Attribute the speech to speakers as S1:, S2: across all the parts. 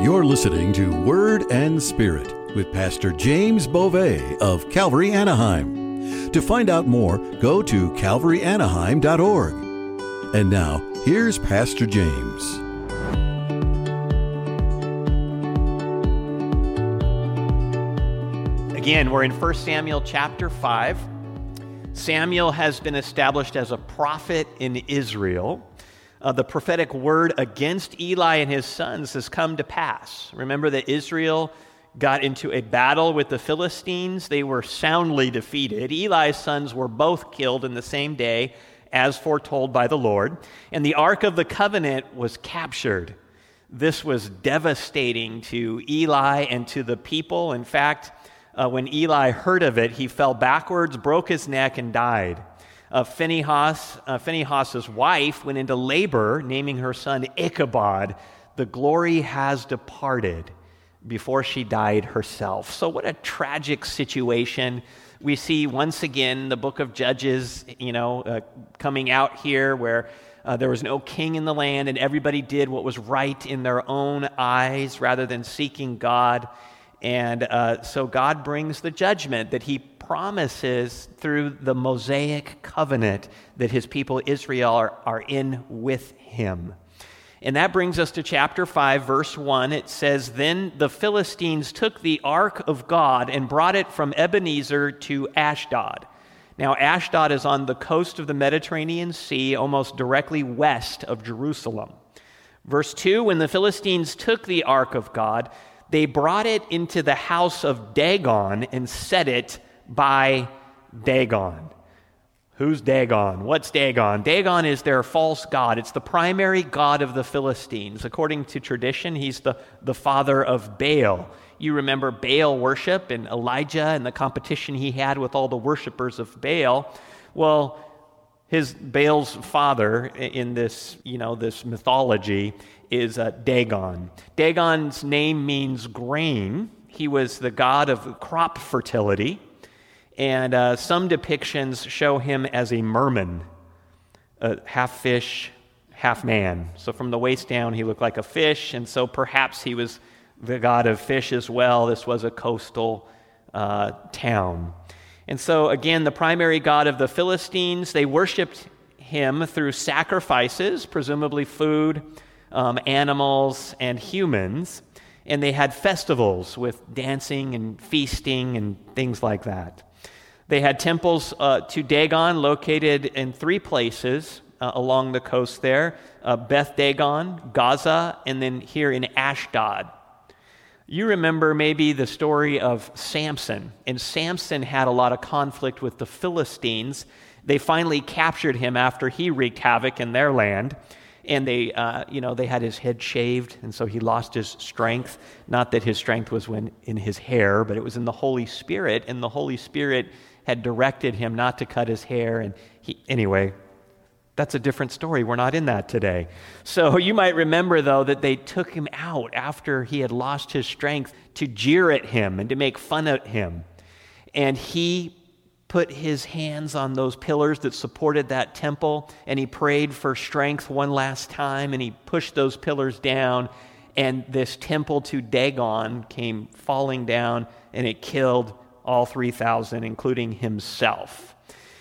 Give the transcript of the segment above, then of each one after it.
S1: You're listening to Word and Spirit with Pastor James Beauvais of Calvary Anaheim. To find out more, go to calvaryanaheim.org. And now, here's Pastor James.
S2: Again, we're in 1 Samuel chapter 5. Samuel has been established as a prophet in Israel uh, the prophetic word against Eli and his sons has come to pass. Remember that Israel got into a battle with the Philistines. They were soundly defeated. Eli's sons were both killed in the same day, as foretold by the Lord. And the Ark of the Covenant was captured. This was devastating to Eli and to the people. In fact, uh, when Eli heard of it, he fell backwards, broke his neck, and died uh, Phinehas, uh, Phinehas's wife went into labor, naming her son Ichabod. The glory has departed before she died herself. So, what a tragic situation. We see once again the book of Judges, you know, uh, coming out here where uh, there was no king in the land and everybody did what was right in their own eyes rather than seeking God. And uh, so God brings the judgment that he promises through the Mosaic covenant that his people Israel are, are in with him. And that brings us to chapter 5, verse 1. It says, Then the Philistines took the ark of God and brought it from Ebenezer to Ashdod. Now, Ashdod is on the coast of the Mediterranean Sea, almost directly west of Jerusalem. Verse 2 When the Philistines took the ark of God, they brought it into the house of Dagon and set it by Dagon. Who's Dagon? What's Dagon? Dagon is their false god. It's the primary god of the Philistines. According to tradition, he's the, the father of Baal. You remember Baal worship and Elijah and the competition he had with all the worshippers of Baal. Well, his Baal's father in this, you know, this mythology is uh, Dagon. Dagon's name means grain. He was the god of crop fertility and uh, some depictions show him as a merman, a half fish, half man. So from the waist down, he looked like a fish, and so perhaps he was the god of fish as well. This was a coastal uh, town. And so, again, the primary god of the Philistines, they worshiped him through sacrifices, presumably food, um, animals, and humans. And they had festivals with dancing and feasting and things like that. They had temples uh, to Dagon located in three places uh, along the coast there uh, Beth Dagon, Gaza, and then here in Ashdod. You remember maybe the story of Samson, and Samson had a lot of conflict with the Philistines. They finally captured him after he wreaked havoc in their land and they, uh, you know, they had his head shaved, and so he lost his strength. Not that his strength was when in his hair, but it was in the Holy Spirit, and the Holy Spirit had directed him not to cut his hair. And he, anyway, that's a different story. We're not in that today. So you might remember, though, that they took him out after he had lost his strength to jeer at him and to make fun at him. And he put his hands on those pillars that supported that temple and he prayed for strength one last time and he pushed those pillars down and this temple to Dagon came falling down and it killed all 3,000, including himself.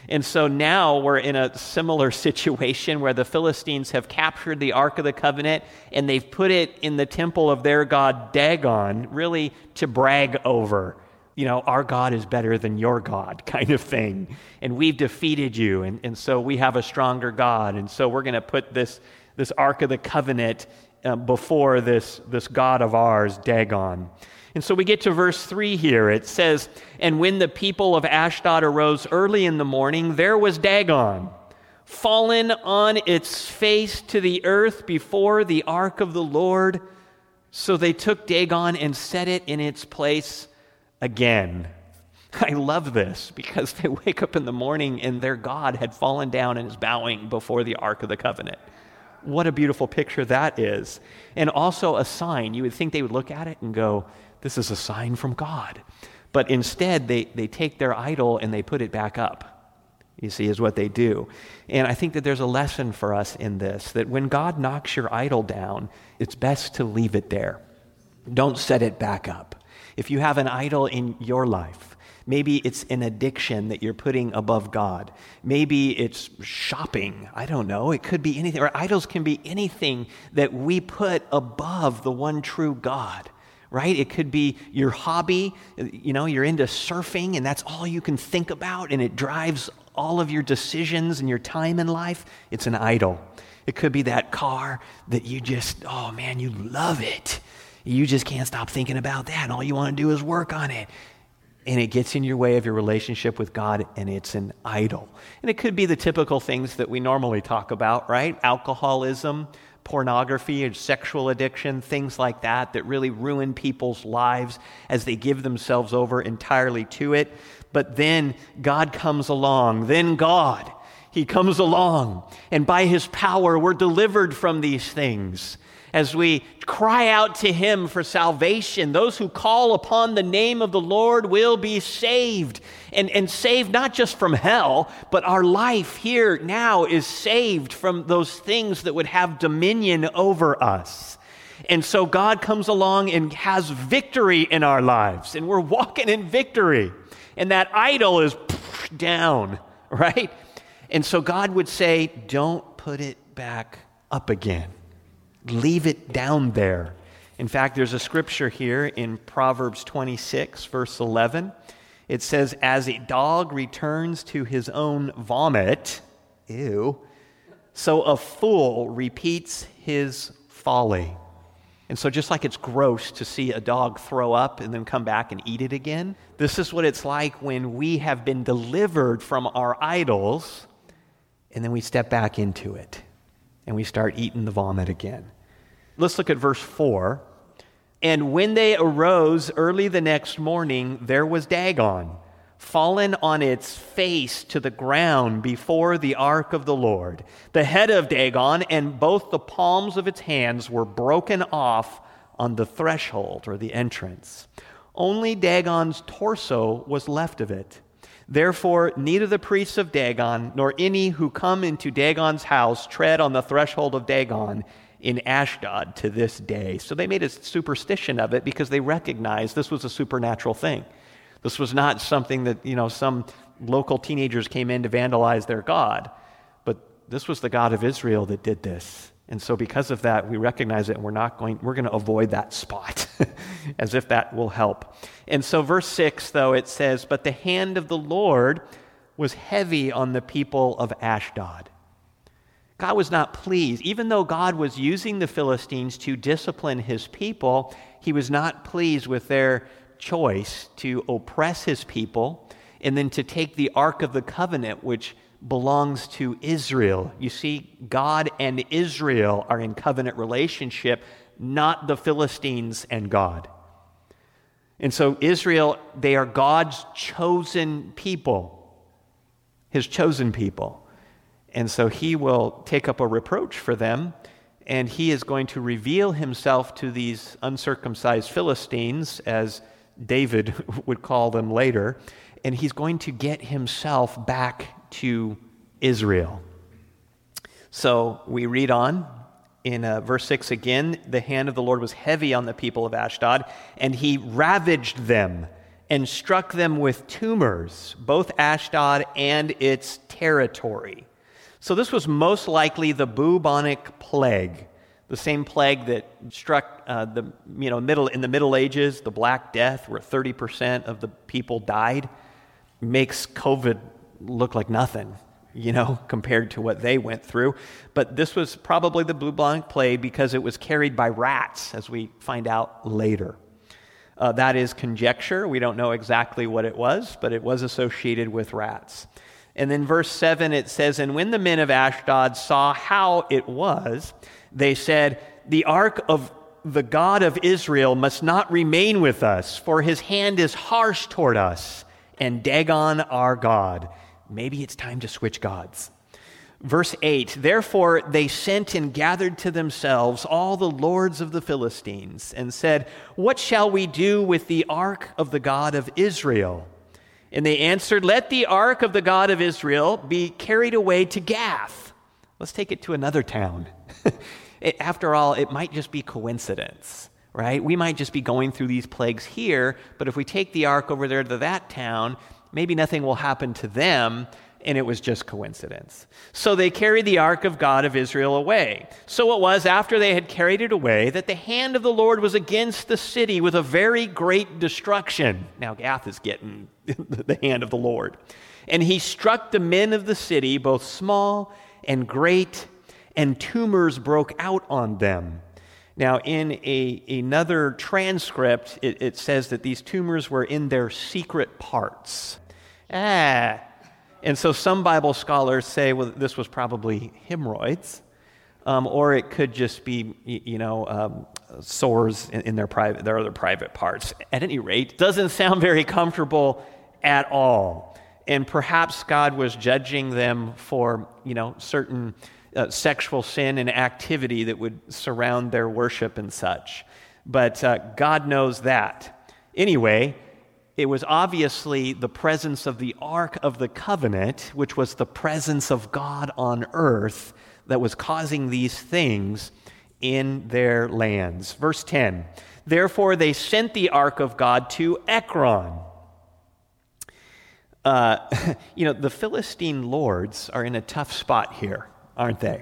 S2: And so now we're in a similar situation where the Philistines have captured the Ark of the Covenant and they've put it in the temple of their god Dagon, really to brag over. You know, our God is better than your God, kind of thing. And we've defeated you, and, and so we have a stronger God. And so we're going to put this, this Ark of the Covenant uh, before this, this God of ours, Dagon. And so we get to verse 3 here. It says, And when the people of Ashdod arose early in the morning, there was Dagon, fallen on its face to the earth before the ark of the Lord. So they took Dagon and set it in its place again. I love this because they wake up in the morning and their God had fallen down and is bowing before the Ark of the Covenant. What a beautiful picture that is. And also a sign. You would think they would look at it and go, this is a sign from God. But instead, they, they take their idol and they put it back up, you see, is what they do. And I think that there's a lesson for us in this that when God knocks your idol down, it's best to leave it there. Don't set it back up. If you have an idol in your life, maybe it's an addiction that you're putting above God. Maybe it's shopping. I don't know. It could be anything. Or idols can be anything that we put above the one true God right? It could be your hobby. You know, you're into surfing and that's all you can think about and it drives all of your decisions and your time in life. It's an idol. It could be that car that you just, oh man, you love it. You just can't stop thinking about that. And all you want to do is work on it. And it gets in your way of your relationship with God, and it's an idol. And it could be the typical things that we normally talk about, right? Alcoholism, pornography or sexual addiction, things like that, that really ruin people's lives as they give themselves over entirely to it. But then God comes along. Then God, He comes along. And by His power, we're delivered from these things as we cry out to Him for salvation. Those who call upon the name of the Lord will be saved. And, and saved not just from hell, but our life here now is saved from those things that would have dominion over us. And so God comes along and has victory in our lives, and we're walking in victory. And that idol is down, right? And so God would say, Don't put it back up again. Leave it down there. In fact, there's a scripture here in Proverbs 26, verse 11. It says, As a dog returns to his own vomit, ew, so a fool repeats his folly. And so, just like it's gross to see a dog throw up and then come back and eat it again, this is what it's like when we have been delivered from our idols and then we step back into it and we start eating the vomit again. Let's look at verse 4. And when they arose early the next morning, there was Dagon, fallen on its face to the ground before the ark of the Lord. The head of Dagon and both the palms of its hands were broken off on the threshold or the entrance. Only Dagon's torso was left of it. Therefore, neither the priests of Dagon nor any who come into Dagon's house tread on the threshold of Dagon in Ashdod to this day. So they made a superstition of it because they recognized this was a supernatural thing. This was not something that, you know, some local teenagers came in to vandalize their God, but this was the God of Israel that did this. And so because of that, we recognize it and we're not going, we're going to avoid that spot as if that will help. And so verse 6, though, it says, But the hand of the Lord was heavy on the people of Ashdod. God was not pleased. Even though God was using the Philistines to discipline his people, he was not pleased with their choice to oppress his people and then to take the Ark of the Covenant, which belongs to Israel. You see, God and Israel are in covenant relationship, not the Philistines and God. And so, Israel, they are God's chosen people, his chosen people. And so, he will take up a reproach for them, and he is going to reveal himself to these uncircumcised Philistines, as David would call them later, and he's going to get himself back to Israel. So we read on in uh, verse 6 again the hand of the Lord was heavy on the people of Ashdod, and he ravaged them and struck them with tumors, both Ashdod and its territory. So this was most likely the bubonic plague, the same plague that struck uh, the you know middle in the Middle Ages, the Black Death, where 30% of the people died, makes COVID look like nothing you know, compared to what they went through. But this was probably the blue bubonic plague because it was carried by rats, as we find out later. Uh, that is conjecture. We don't know exactly what it was, but it was associated with rats. And then verse 7 it says, And when the men of Ashdod saw how it was, they said, The ark of the God of Israel must not remain with us, for his hand is harsh toward us, and Dagon our God maybe it's time to switch gods. Verse 8 Therefore they sent and gathered to themselves all the lords of the Philistines and said, What shall we do with the ark of the God of Israel? And they answered, Let the ark of the God of Israel be carried away to Gath. Let's take it to another town. After all, it might just be coincidence right? We might just be going through these plagues here, but if we take the ark over there to that town, maybe nothing will happen to them, and it was just coincidence. So they carried the ark of God of Israel away. So it was after they had carried it away that the hand of the Lord was against the city with a very great destruction. Now Gath is getting the hand of the Lord. And he struck the men of the city, both small and great, and tumors broke out on them. Now, in a, another transcript, it, it says that these tumors were in their secret parts. Ah, and so some Bible scholars say, well, this was probably hemorrhoids, um, or it could just be, you know, um, sores in, in, their private, their other private parts. At any rate, doesn't sound very comfortable at all. And perhaps God was judging them for, you know, certain uh, sexual sin and activity that would surround their worship and such. But uh, God knows that. Anyway, it was obviously the presence of the Ark of the Covenant, which was the presence of God on earth, that was causing these things in their lands. Verse 10 Therefore, they sent the Ark of God to Ekron. Uh, you know, the Philistine lords are in a tough spot here, aren't they?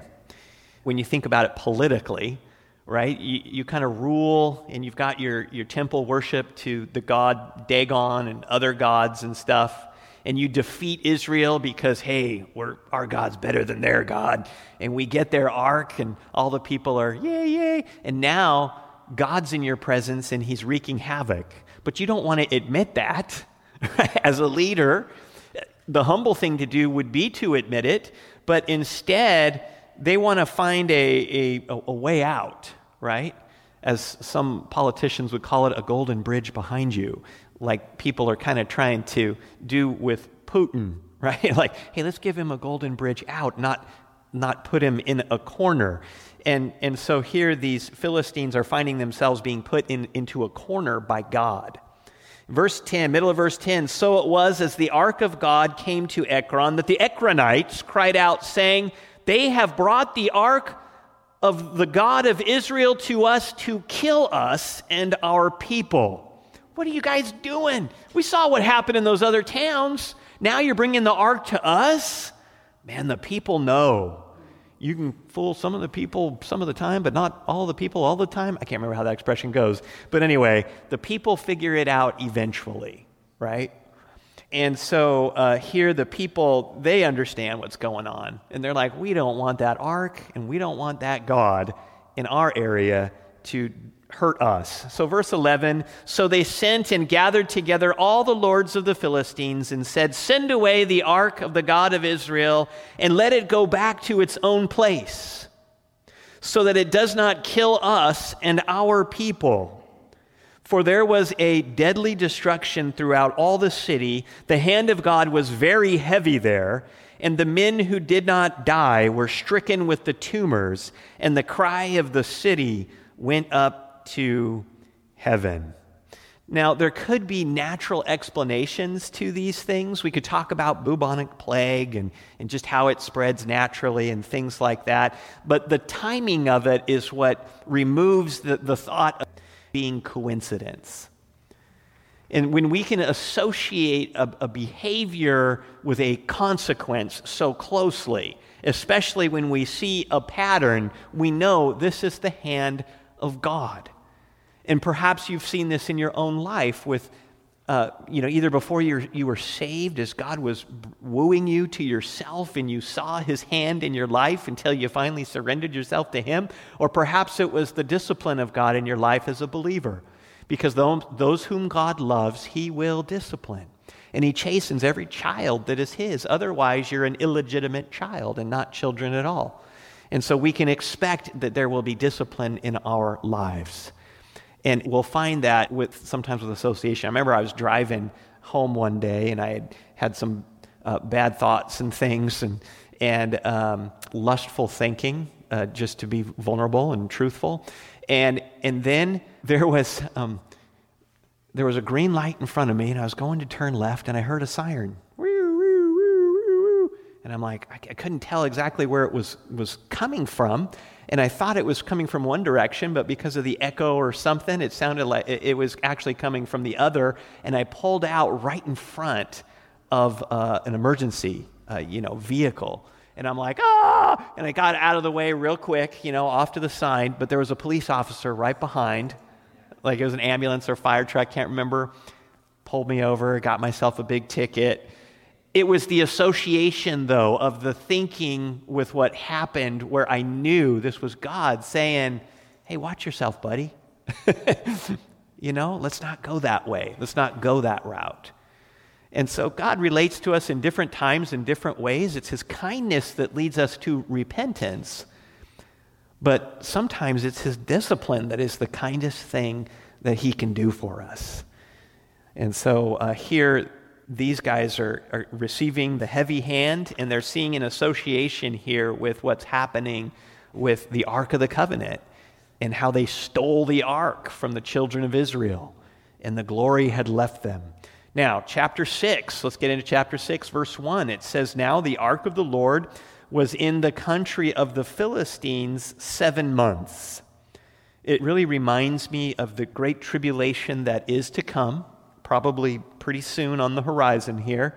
S2: When you think about it politically, right? You, you kind of rule and you've got your, your temple worship to the god Dagon and other gods and stuff. And you defeat Israel because, hey, we're, our God's better than their God. And we get their ark, and all the people are, yay, yay. And now God's in your presence and he's wreaking havoc. But you don't want to admit that as a leader. The humble thing to do would be to admit it, but instead, they want to find a, a, a way out right? As some politicians would call it, a golden bridge behind you, like people are kind of trying to do with Putin, right? like, hey, let's give him a golden bridge out, not, not put him in a corner. And, and so here these Philistines are finding themselves being put in, into a corner by God. Verse 10, middle of verse 10 So it was as the ark of God came to Ekron that the Ekronites cried out, saying, They have brought the ark of the God of Israel to us to kill us and our people. What are you guys doing? We saw what happened in those other towns. Now you're bringing the ark to us? Man, the people know. You can fool some of the people some of the time, but not all the people all the time. I can't remember how that expression goes. But anyway, the people figure it out eventually, right? And so uh, here, the people, they understand what's going on. And they're like, we don't want that ark and we don't want that God in our area to hurt us. So, verse 11 So they sent and gathered together all the lords of the Philistines and said, Send away the ark of the God of Israel and let it go back to its own place, so that it does not kill us and our people. For there was a deadly destruction throughout all the city. The hand of God was very heavy there, and the men who did not die were stricken with the tumors, and the cry of the city went up to heaven. Now, there could be natural explanations to these things. We could talk about bubonic plague and, and just how it spreads naturally and things like that. But the timing of it is what removes the, the thought of being coincidence. And when we can associate a, a, behavior with a consequence so closely, especially when we see a pattern, we know this is the hand of God. And perhaps you've seen this in your own life with uh, you know, either before you you were saved as God was wooing you to yourself and you saw his hand in your life until you finally surrendered yourself to him, or perhaps it was the discipline of God in your life as a believer. Because those whom God loves, he will discipline. And he chastens every child that is his. Otherwise, you're an illegitimate child and not children at all. And so we can expect that there will be discipline in our lives. And we'll find that with sometimes with association. I remember I was driving home one day and I had had some uh, bad thoughts and things and, and um, lustful thinking, uh, just to be vulnerable and truthful. And, and then there was, um, there was a green light in front of me and I was going to turn left and I heard a siren. And I'm like, I, couldn't tell exactly where it was, was coming from. And I thought it was coming from one direction, but because of the echo or something, it sounded like it, it was actually coming from the other. And I pulled out right in front of uh, an emergency, uh, you know, vehicle. And I'm like, ah! And I got out of the way real quick, you know, off to the side. But there was a police officer right behind, like it was an ambulance or fire truck, can't remember. Pulled me over, got myself a big ticket. It was the association, though, of the thinking with what happened where I knew this was God saying, hey, watch yourself, buddy. you know, let's not go that way. Let's not go that route. And so God relates to us in different times in different ways. It's His kindness that leads us to repentance. But sometimes it's His discipline that is the kindest thing that He can do for us. And so uh, here, these guys are, are receiving the heavy hand, and they're seeing an association here with what's happening with the Ark of the Covenant and how they stole the Ark from the children of Israel, and the glory had left them. Now, chapter 6, let's get into chapter 6, verse 1. It says, Now the ark of the Lord was in the country of the Philistines seven months. It really reminds me of the great tribulation that is to come, probably pretty soon on the horizon here.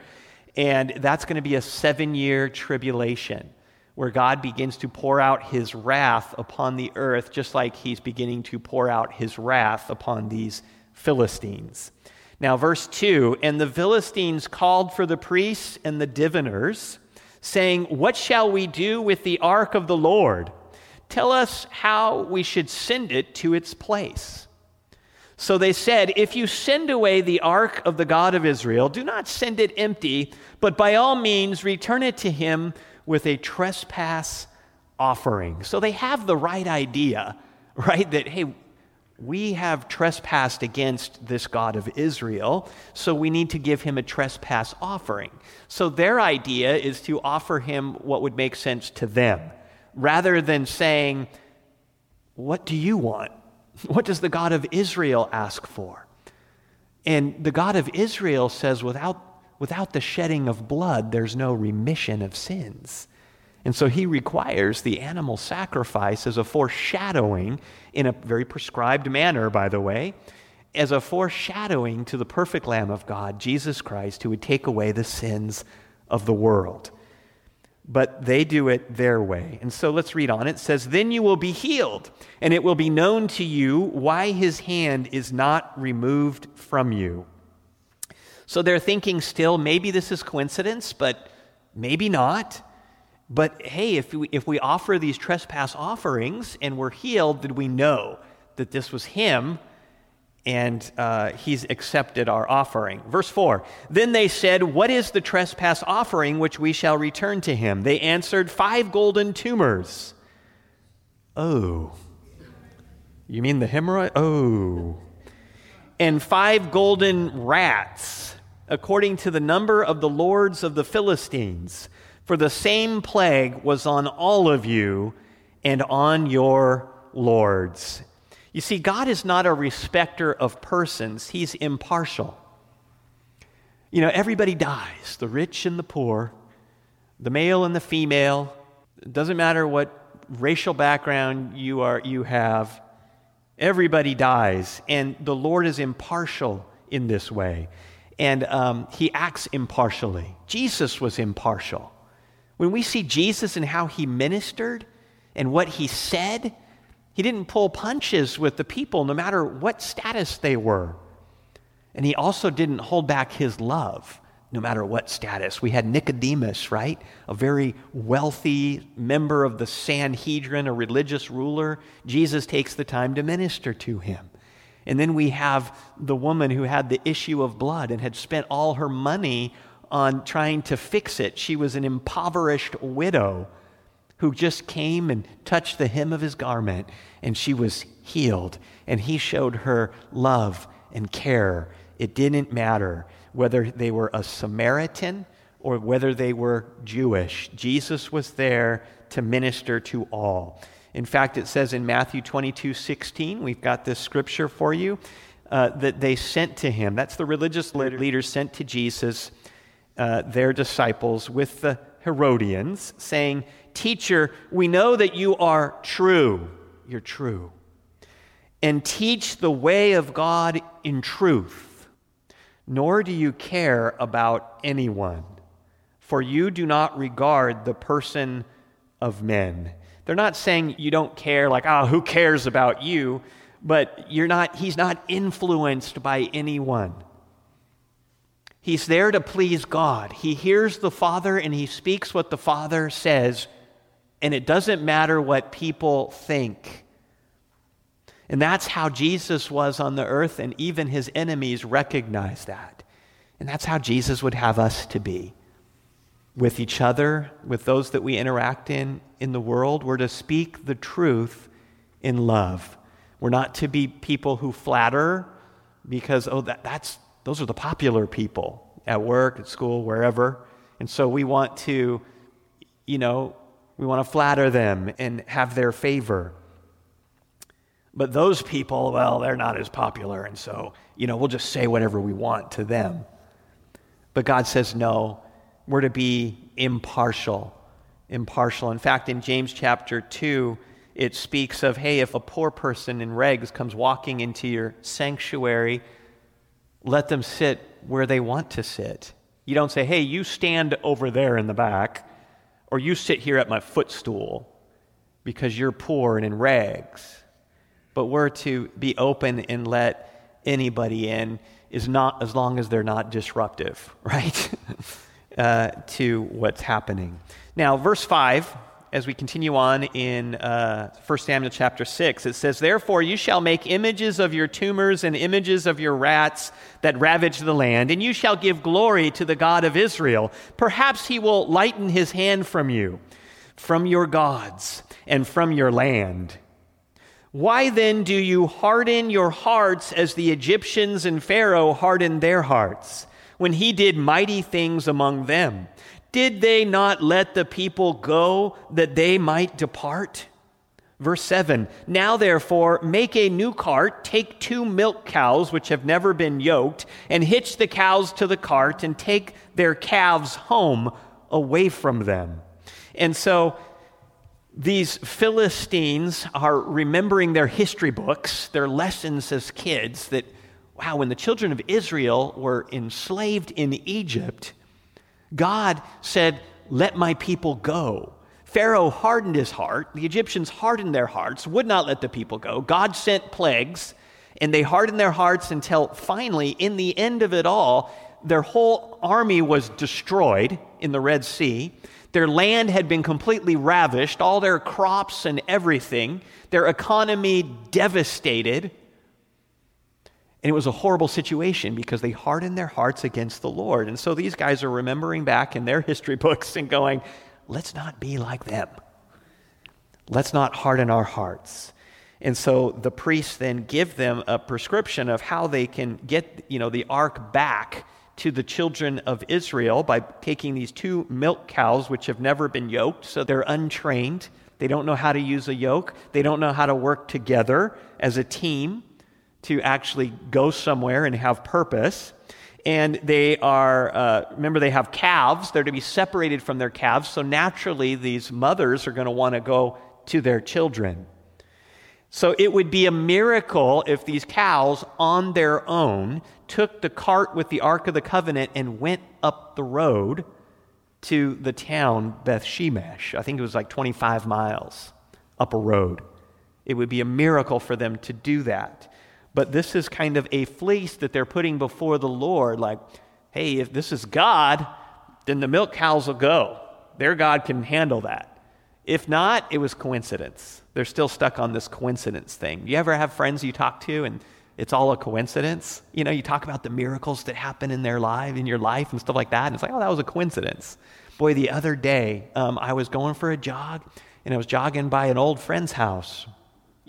S2: And that's going to be a seven year tribulation where God begins to pour out his wrath upon the earth, just like he's beginning to pour out his wrath upon these Philistines. Now, verse 2 And the Philistines called for the priests and the diviners, saying, What shall we do with the ark of the Lord? Tell us how we should send it to its place. So they said, If you send away the ark of the God of Israel, do not send it empty, but by all means return it to him with a trespass offering. So they have the right idea, right? That, hey, we have trespassed against this God of Israel, so we need to give him a trespass offering. So their idea is to offer him what would make sense to them, rather than saying, What do you want? What does the God of Israel ask for? And the God of Israel says, Without, without the shedding of blood, there's no remission of sins. And so he requires the animal sacrifice as a foreshadowing, in a very prescribed manner, by the way, as a foreshadowing to the perfect Lamb of God, Jesus Christ, who would take away the sins of the world. But they do it their way. And so let's read on. It says, Then you will be healed, and it will be known to you why his hand is not removed from you. So they're thinking still, maybe this is coincidence, but maybe not. But hey, if we, if we offer these trespass offerings and we're healed, then we know that this was Him and uh, He's accepted our offering. Verse 4 Then they said, What is the trespass offering which we shall return to Him? They answered, Five golden tumors. Oh. You mean the hemorrhoid? Oh. And five golden rats, according to the number of the lords of the Philistines for the same plague was on all of you and on your lords. You see, God is not a respecter of persons, He's impartial. You know, everybody dies the rich and the poor, the male and the female. It doesn't matter what racial background you, are, you have, everybody dies. And the Lord is impartial in this way. And um, He acts impartially. Jesus was impartial. When we see Jesus and how he ministered and what he said, he didn't pull punches with the people, no matter what status they were. And he also didn't hold back his love, no matter what status. We had Nicodemus, right? A very wealthy member of the Sanhedrin, a religious ruler. Jesus takes the time to minister to him. And then we have the woman who had the issue of blood and had spent all her money on trying to fix it. She was an impoverished widow who just came and touched the hem of his garment, and she was healed. And he showed her love and care. It didn't matter whether they were a Samaritan or whether they were Jewish. Jesus was there to minister to all. In fact, it says in Matthew 22 16, we've got this scripture for you, uh, that they sent to him. That's the religious leaders sent to Jesus uh, their disciples with the Herodians, saying, Teacher, we know that you are true. You're true. And teach the way of God in truth, nor do you care about anyone, for you do not regard the person of men. They're not saying you don't care, like, oh, who cares about you? But you're not, he's not influenced by anyone. He's there to please God. He hears the Father and he speaks what the Father says, and it doesn't matter what people think. And that's how Jesus was on the earth, and even his enemies recognized that. And that's how Jesus would have us to be with each other, with those that we interact in in the world. We're to speak the truth in love. We're not to be people who flatter because, oh, that, that's those are the popular people at work, at school, wherever. And so we want to, you know, we want to flatter them and have their favor. But those people, well, they're not as popular. And so, you know, we'll just say whatever we want to them. But God says, no, we're to be impartial. Impartial. In fact, in James chapter 2, it speaks of hey, if a poor person in rags comes walking into your sanctuary, let them sit where they want to sit. You don't say, hey, you stand over there in the back, or you sit here at my footstool because you're poor and in rags. But we're to be open and let anybody in is not as long as they're not disruptive, right? uh, to what's happening. Now, verse 5 as we continue on in uh, 1 Samuel chapter 6, it says, Therefore you shall make images of your tumors and images of your rats that ravage the land, and you shall give glory to the God of Israel. Perhaps he will lighten his hand from you, from your gods, and from your land. Why then do you harden your hearts as the Egyptians and Pharaoh hardened their hearts when he did mighty things among them? Did they not let the people go that they might depart? Verse 7 Now therefore, make a new cart, take two milk cows which have never been yoked, and hitch the cows to the cart, and take their calves home away from them. And so these Philistines are remembering their history books, their lessons as kids that, wow, when the children of Israel were enslaved in Egypt, God said, Let my people go. Pharaoh hardened his heart. The Egyptians hardened their hearts, would not let the people go. God sent plagues, and they hardened their hearts until finally, in the end of it all, their whole army was destroyed in the Red Sea. Their land had been completely ravished, all their crops and everything, their economy devastated. And it was a horrible situation because they hardened their hearts against the Lord. And so these guys are remembering back in their history books and going, let's not be like them. Let's not harden our hearts. And so the priests then give them a prescription of how they can get, you know, the ark back to the children of Israel by taking these two milk cows which have never been yoked, so they're untrained. They don't know how to use a yoke. They don't know how to work together as a team to actually go somewhere and have purpose. And they are, uh, remember, they have calves. They're to be separated from their calves. So naturally, these mothers are going to want to go to their children. So it would be a miracle if these cows on their own took the cart with the Ark of the Covenant and went up the road to the town Beth Shemesh. I think it was like 25 miles up a road. It would be a miracle for them to do that. But this is kind of a fleece that they're putting before the Lord, like, hey, if this is God, then the milk cows will go. Their God can handle that. If not, it was coincidence. They're still stuck on this coincidence thing. You ever have friends you talk to and it's all a coincidence? You know, you talk about the miracles that happen in their life, in your life, and stuff like that, and it's like, oh, that was a coincidence. Boy, the other day, um, I was going for a jog, and I was jogging by an old friend's house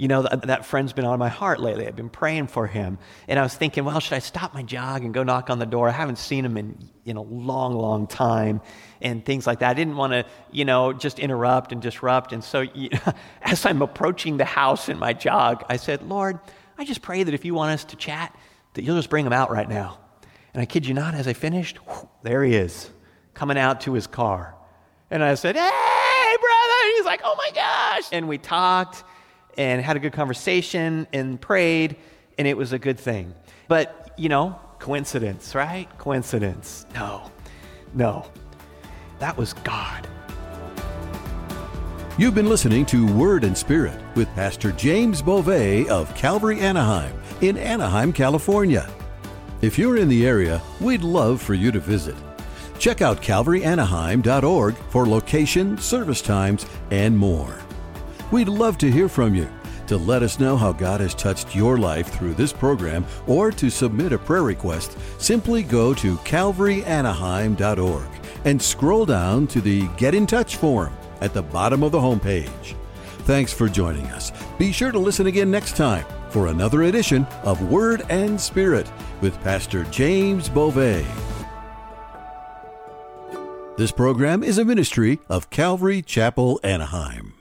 S2: you know, that, that, friend's been on my heart lately. I've been praying for him. And I was thinking, well, should I stop my jog and go knock on the door? I haven't seen him in, in a long, long time and things like that. I didn't want to, you know, just interrupt and disrupt. And so you know, as I'm approaching the house in my jog, I said, Lord, I just pray that if you want us to chat, that you'll just bring him out right now. And I kid you not, as I finished, whoosh, there he is, coming out to his car. And I said, Hey, brother. And he's like, Oh my gosh. And we talked and had a good conversation and prayed, and it was a good thing. But, you know, coincidence, right? Coincidence. No, no. That was God.
S1: You've been listening to Word and Spirit with Pastor James Beauvais of Calvary Anaheim in Anaheim, California. If you're in the area, we'd love for you to visit. Check out calvaryanaheim.org for location, service times, and more. We'd love to hear from you. To let us know how God has touched your life through this program or to submit a prayer request, simply go to calvaryanaheim.org and scroll down to the Get in Touch form at the bottom of the homepage. Thanks for joining us. Be sure to listen again next time for another edition of Word and Spirit with Pastor James Beauvais. This program is a ministry of Calvary Chapel, Anaheim.